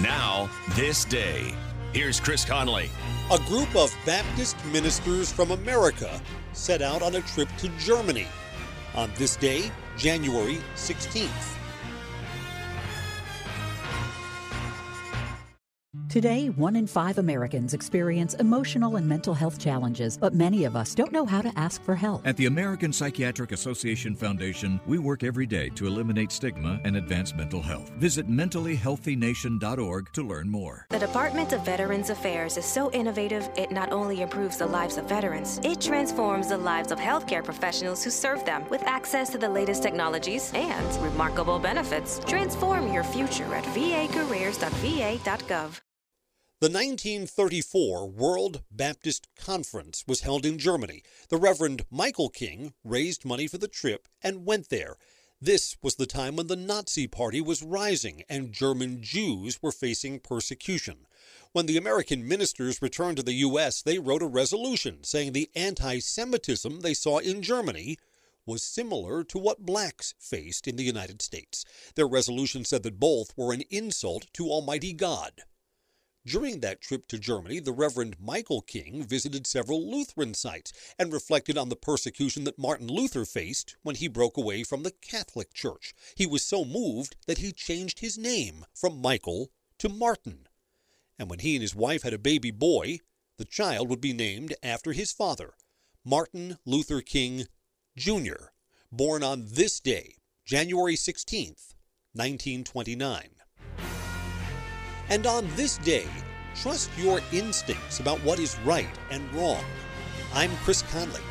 Now, this day. Here's Chris Conley. A group of Baptist ministers from America set out on a trip to Germany on this day, January 16th. Today, one in five Americans experience emotional and mental health challenges, but many of us don't know how to ask for help. At the American Psychiatric Association Foundation, we work every day to eliminate stigma and advance mental health. Visit mentallyhealthynation.org to learn more. The Department of Veterans Affairs is so innovative, it not only improves the lives of veterans, it transforms the lives of healthcare professionals who serve them with access to the latest technologies and remarkable benefits. Transform your future at vacareers.va.gov. The 1934 World Baptist Conference was held in Germany. The Reverend Michael King raised money for the trip and went there. This was the time when the Nazi Party was rising and German Jews were facing persecution. When the American ministers returned to the U.S., they wrote a resolution saying the anti Semitism they saw in Germany was similar to what blacks faced in the United States. Their resolution said that both were an insult to Almighty God. During that trip to Germany, the Reverend Michael King visited several Lutheran sites and reflected on the persecution that Martin Luther faced when he broke away from the Catholic Church. He was so moved that he changed his name from Michael to Martin. And when he and his wife had a baby boy, the child would be named after his father, Martin Luther King Jr., born on this day, January 16th, 1929. And on this day, trust your instincts about what is right and wrong. I'm Chris Conley.